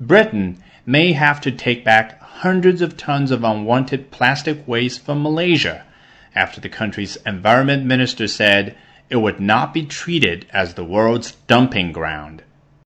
Britain may have to take back hundreds of tons of unwanted plastic waste from Malaysia after the country's environment minister said it would not be treated as the world's dumping ground.